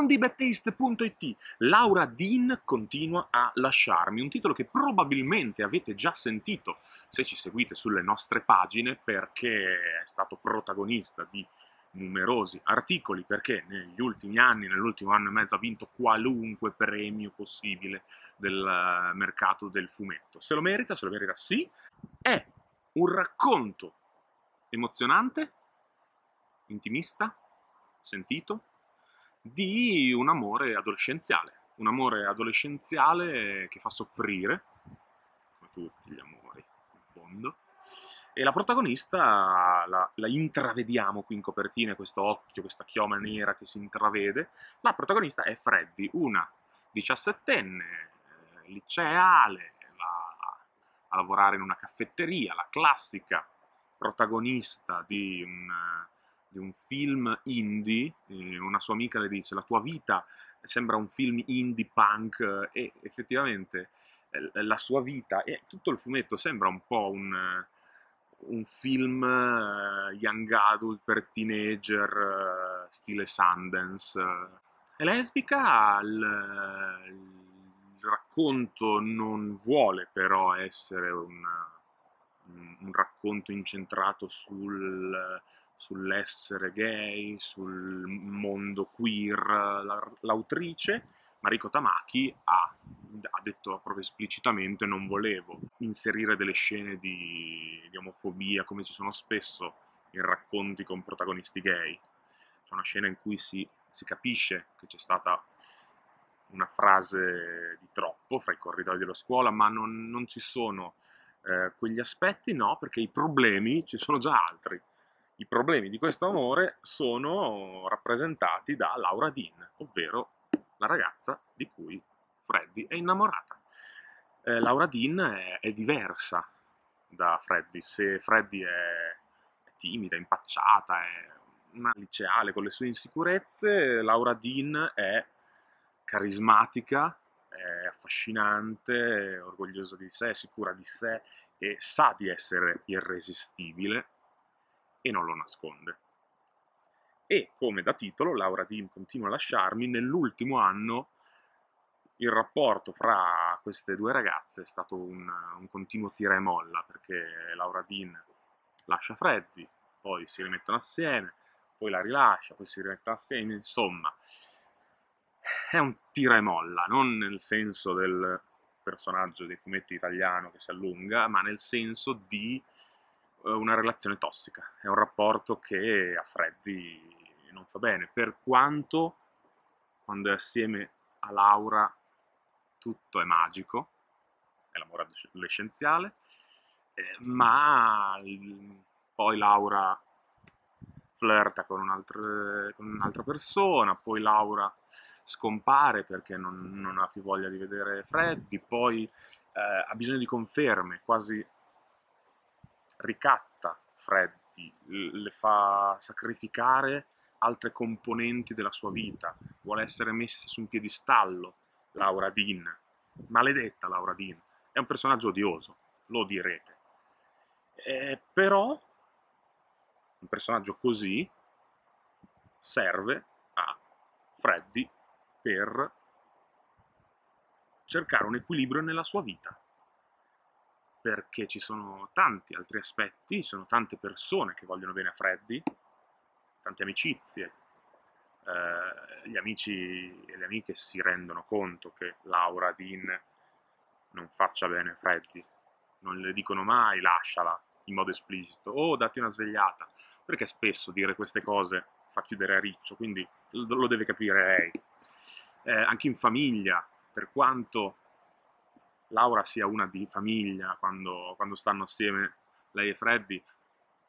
Secondibettaste.it Laura Dean continua a lasciarmi, un titolo che probabilmente avete già sentito se ci seguite sulle nostre pagine perché è stato protagonista di numerosi articoli perché negli ultimi anni, nell'ultimo anno e mezzo ha vinto qualunque premio possibile del mercato del fumetto. Se lo merita, se lo merita sì, è un racconto emozionante, intimista, sentito, di un amore adolescenziale. Un amore adolescenziale che fa soffrire, come tutti gli amori, in fondo. E la protagonista la, la intravediamo qui in copertina, questo occhio, questa chioma nera che si intravede. La protagonista è Freddy, una diciassettenne, eh, liceale, va a lavorare in una caffetteria, la classica protagonista di un di un film indie, eh, una sua amica le dice la tua vita sembra un film indie punk e effettivamente eh, la sua vita e tutto il fumetto sembra un po' un, un film uh, young adult per teenager stile Sundance. È lesbica, il, il, racconto non vuole però essere un, un racconto incentrato sul sull'essere gay, sul mondo queer. L'autrice, Mariko Tamaki, ha, ha, detto proprio esplicitamente non volevo inserire delle scene di, di omofobia come ci sono spesso in racconti con protagonisti gay. C'è una scena in cui si, si capisce che c'è stata una frase di troppo fra i corridoi della scuola, ma non, non ci sono eh, quegli aspetti, no, perché i problemi ci sono già altri i problemi di questo amore sono rappresentati da Laura Dean, ovvero la ragazza di cui Freddy è innamorata. Eh, Laura Dean è, è, diversa da Freddy, se Freddy è, timida, impacciata, è una liceale con le sue insicurezze, Laura Dean è carismatica, è affascinante, è orgogliosa di sé, sicura di sé e sa di essere irresistibile e non lo nasconde. E come da titolo, Laura Dean continua a lasciarmi, nell'ultimo anno il rapporto fra queste due ragazze è stato un, un continuo tira e molla, perché Laura Dean lascia Freddy, poi si rimettono assieme, poi la rilascia, poi si rimettono assieme, insomma, è un tira e molla, non nel senso del personaggio dei fumetti italiano che si allunga, ma nel senso di una relazione tossica, è un rapporto che a Freddy non fa bene, per quanto quando è assieme a Laura tutto è magico, è l'amore adolescenziale, eh, ma poi Laura flirta con, un'altra, con un'altra persona, poi Laura scompare perché non, non, ha più voglia di vedere Freddy, poi eh, ha bisogno di conferme, quasi ricatta Freddy, le fa sacrificare altre componenti della sua vita, vuole essere messa su un piedistallo Laura Dean, maledetta Laura Dean, è un personaggio odioso, lo direte. Eh, però un personaggio così serve a Freddy per cercare un equilibrio nella sua vita perché ci sono tanti altri aspetti, ci sono tante persone che vogliono bene a Freddy, tante amicizie. Eh, gli amici e le amiche si rendono conto che Laura Dean non faccia bene a Freddy, non le dicono mai lasciala in modo esplicito, o oh, datti una svegliata, perché spesso dire queste cose fa chiudere a riccio, quindi lo deve capire lei. Eh, anche in famiglia, per quanto Laura sia una di famiglia quando, quando stanno assieme lei e Freddy,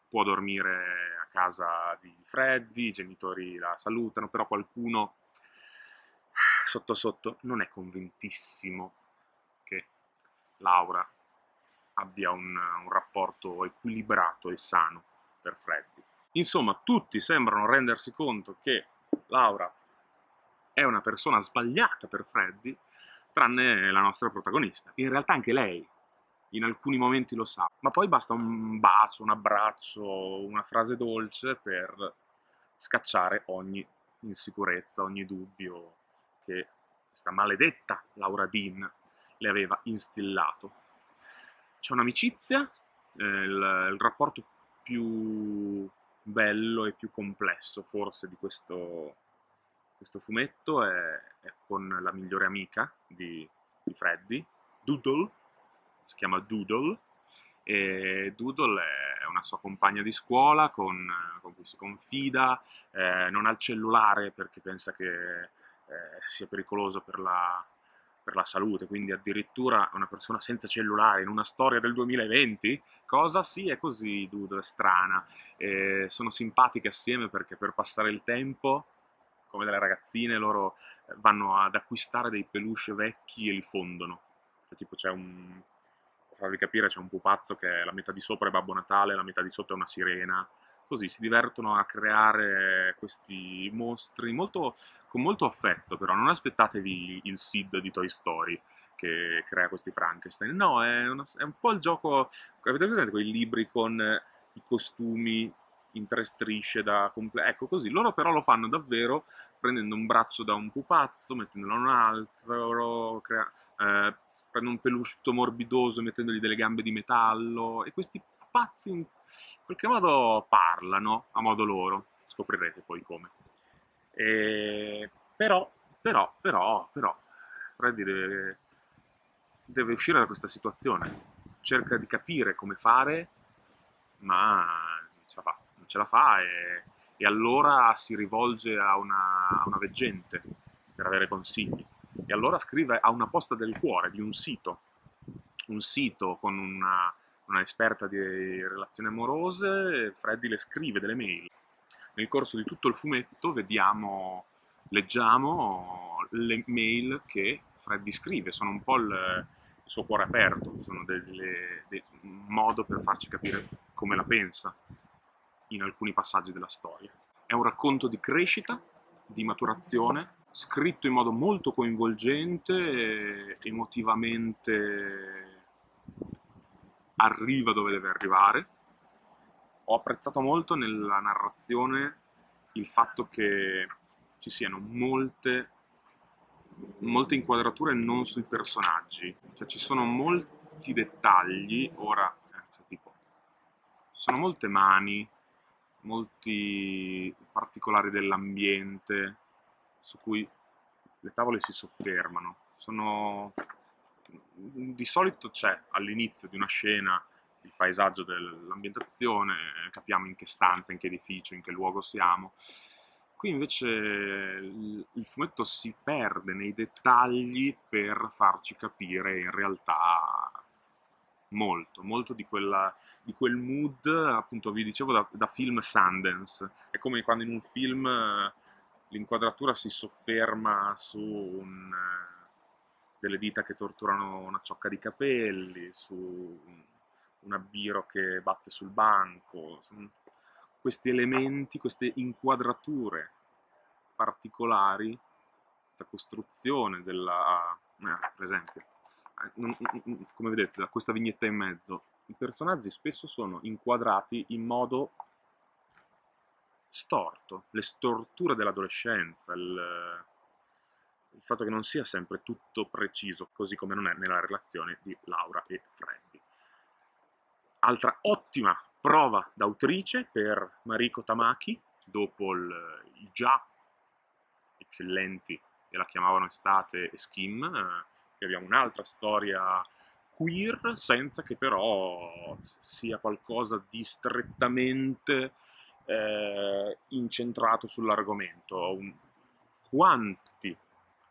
può dormire a casa di Freddy, i genitori la salutano, però qualcuno sotto sotto non è convintissimo che Laura abbia un, un rapporto equilibrato e sano per Freddy. Insomma, tutti sembrano rendersi conto che Laura è una persona sbagliata per Freddy, tranne la nostra protagonista. In realtà anche lei in alcuni momenti lo sa, ma poi basta un bacio, un abbraccio, una frase dolce per scacciare ogni in sicurezza ogni dubbio che questa maledetta Laura Dean le aveva instillato. C'è un'amicizia, eh, il, il rapporto più bello e più complesso forse di questo, questo fumetto è, è, con la migliore amica di, di Freddy, Doodle, si chiama Doodle, e Doodle è una sua compagna di scuola con, con cui si confida, eh, non ha il cellulare perché pensa che eh, sia pericoloso per la, per la salute, quindi addirittura una persona senza cellulare in una storia del 2020, cosa sì, è così, Doodle, è strana. E sono simpatiche assieme perché per passare il tempo, come delle ragazzine, loro vanno ad acquistare dei peluche vecchi e li fondono. Cioè, tipo c'è un, per farvi capire, c'è un pupazzo che la metà di sopra è Babbo Natale, la metà di sotto è una sirena, così si divertono a creare questi mostri molto, con molto affetto, però non aspettatevi il Sid di Toy Story che crea questi Frankenstein. No, è, una, è un po' il gioco. Avete presente quei libri con i costumi in tre strisce da completo? Ecco così. Loro però lo fanno davvero prendendo un braccio da un pupazzo, mettendolo a un altro, crea, eh, prendono un peluche morbidoso, mettendogli delle gambe di metallo e questi pazzi in qualche modo parlano a modo loro, scoprirete poi come. E, però, però, però, però, Freddy deve, deve uscire da questa situazione, cerca di capire come fare, ma ce la fa, e, e allora si rivolge a una, a una veggente per avere consigli. E allora scrive a una posta del cuore di un sito, un sito con una, una esperta di relazioni amorose, Freddy le scrive delle mail. Nel corso di tutto il fumetto vediamo, leggiamo le mail che Freddy scrive, sono un po' il, suo cuore aperto, sono un modo per farci capire come la pensa in alcuni passaggi della storia. È un racconto di crescita, di maturazione, scritto in modo molto coinvolgente, emotivamente arriva dove deve arrivare. Ho apprezzato molto nella narrazione il fatto che ci siano molte, molte inquadrature non sui personaggi, cioè ci sono molti dettagli, ora, eh, cioè, tipo, sono molte mani, molti particolari dell'ambiente su cui le tavole si soffermano. Sono di solito c'è all'inizio di una scena il paesaggio dell'ambientazione, capiamo in che stanza, in che edificio, in che luogo siamo. Qui invece il, fumetto si perde nei dettagli per farci capire in realtà molto, molto di, quella, di quel mood, appunto vi dicevo da, da, film Sundance. È come quando in un film l'inquadratura si sofferma su un delle dita che torturano una ciocca di capelli, su un abbiro che batte sul banco, questi elementi, queste inquadrature particolari, questa costruzione della... Eh, per esempio, eh, come vedete da questa vignetta in mezzo, i personaggi spesso sono inquadrati in modo storto, le storture dell'adolescenza, il, il fatto che non sia sempre tutto preciso, così come non è nella relazione di Laura e Freddy. Altra ottima prova d'autrice per Mariko Tamaki, dopo il, i già eccellenti, e la chiamavano Estate e Skim, eh, abbiamo un'altra storia queer, senza che però sia qualcosa di strettamente eh, incentrato sull'argomento. Quanti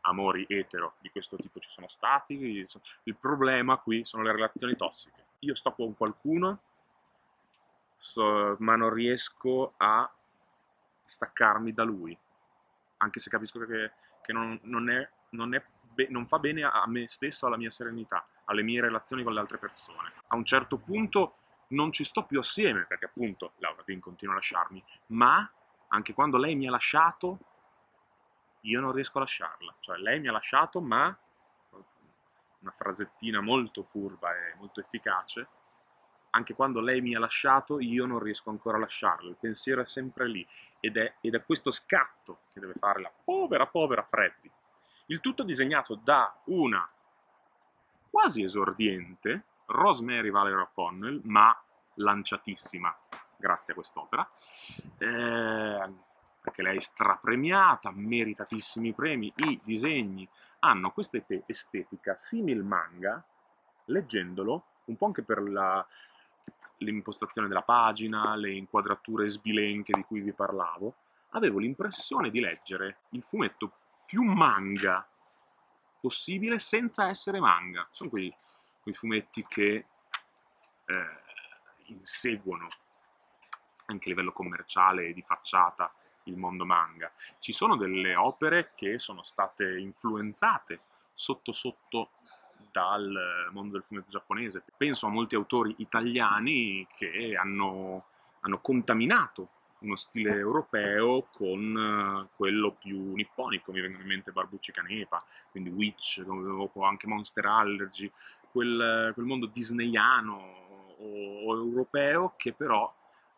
amori etero di questo tipo ci sono stati. Il problema qui sono le relazioni tossiche. Io sto con qualcuno, so, ma non riesco a staccarmi da lui, anche se capisco che, che non, non, è, non, è be- non, fa bene a me stesso, alla mia serenità, alle mie relazioni con le altre persone. A un certo punto non ci sto più assieme, perché appunto Laura Dean continua a lasciarmi, ma anche quando lei mi ha lasciato io non riesco a lasciarla. Cioè, lei mi ha lasciato, ma una frasettina molto furba e molto efficace. anche quando lei mi ha lasciato, io non riesco ancora a lasciarlo, il pensiero è sempre lì ed è, ed è questo scatto che deve fare la povera, povera Freddy. Il tutto disegnato da una quasi esordiente Rosemary Valerie O'Connell, ma lanciatissima grazie a quest'opera, eh, perché lei è strapremiata, meritatissimi premi, i disegni hanno questa estetica simil manga, leggendolo, un po' anche per la, l'impostazione della pagina, le inquadrature sbilenche di cui vi parlavo, avevo l'impressione di leggere il fumetto più manga possibile senza essere manga. Sono quei, quei fumetti che eh, inseguono anche a livello commerciale e di facciata il mondo manga. Ci sono delle opere che sono state influenzate sotto sotto dal mondo del fumetto giapponese. Penso a molti autori italiani che hanno, hanno contaminato uno stile europeo con uh, quello più nipponico, mi vengono in mente Barbucci Canepa, quindi Witch, o anche Monster Allergy, quel, quel mondo disneyano o, o, europeo che però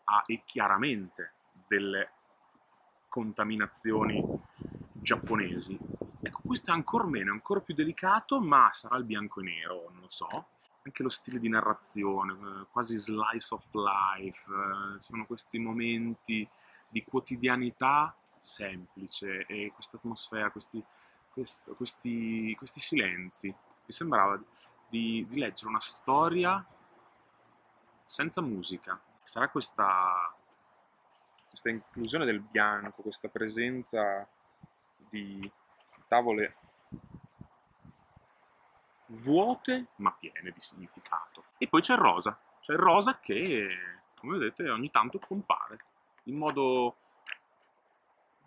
ha chiaramente delle contaminazioni giapponesi. Ecco, questo è ancora meno, è ancora più delicato, ma sarà il bianco e nero, non lo so. Anche lo stile di narrazione, eh, quasi slice of life, eh, sono questi momenti di quotidianità semplice e questa atmosfera, questi, questo, questi, questi silenzi. Mi sembrava di, di leggere una storia senza musica. Sarà questa questa inclusione del bianco, questa presenza di tavole vuote ma piene di significato. E poi c'è il rosa, c'è il rosa che, come vedete, ogni tanto compare in modo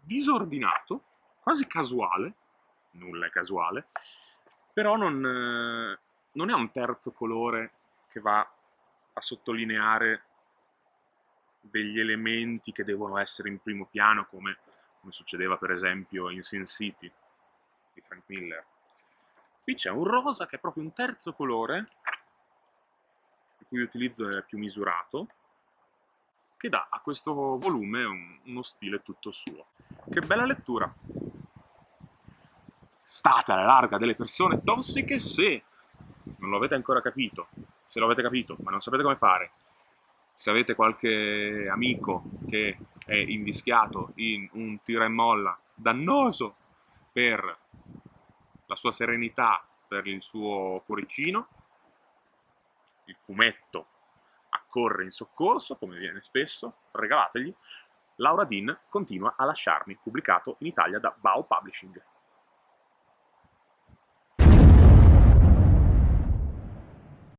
disordinato, quasi casuale, nulla è casuale, però non, non è un terzo colore che va a sottolineare degli elementi che devono essere in primo piano, come, come succedeva per esempio in Sin City di Frank Miller. Qui c'è un rosa che è proprio un terzo colore, il cui utilizzo è più misurato, che dà a questo volume un, uno stile tutto suo. Che bella lettura! State alla larga delle persone tossiche se non lo avete ancora capito, se lo avete capito ma non sapete come fare, se avete qualche amico che è invischiato in un tira e molla dannoso per la sua serenità, per il suo cuoricino, il fumetto accorre in soccorso, come viene spesso, regalategli. Laura Dean continua a lasciarmi, pubblicato in Italia da Bao Publishing.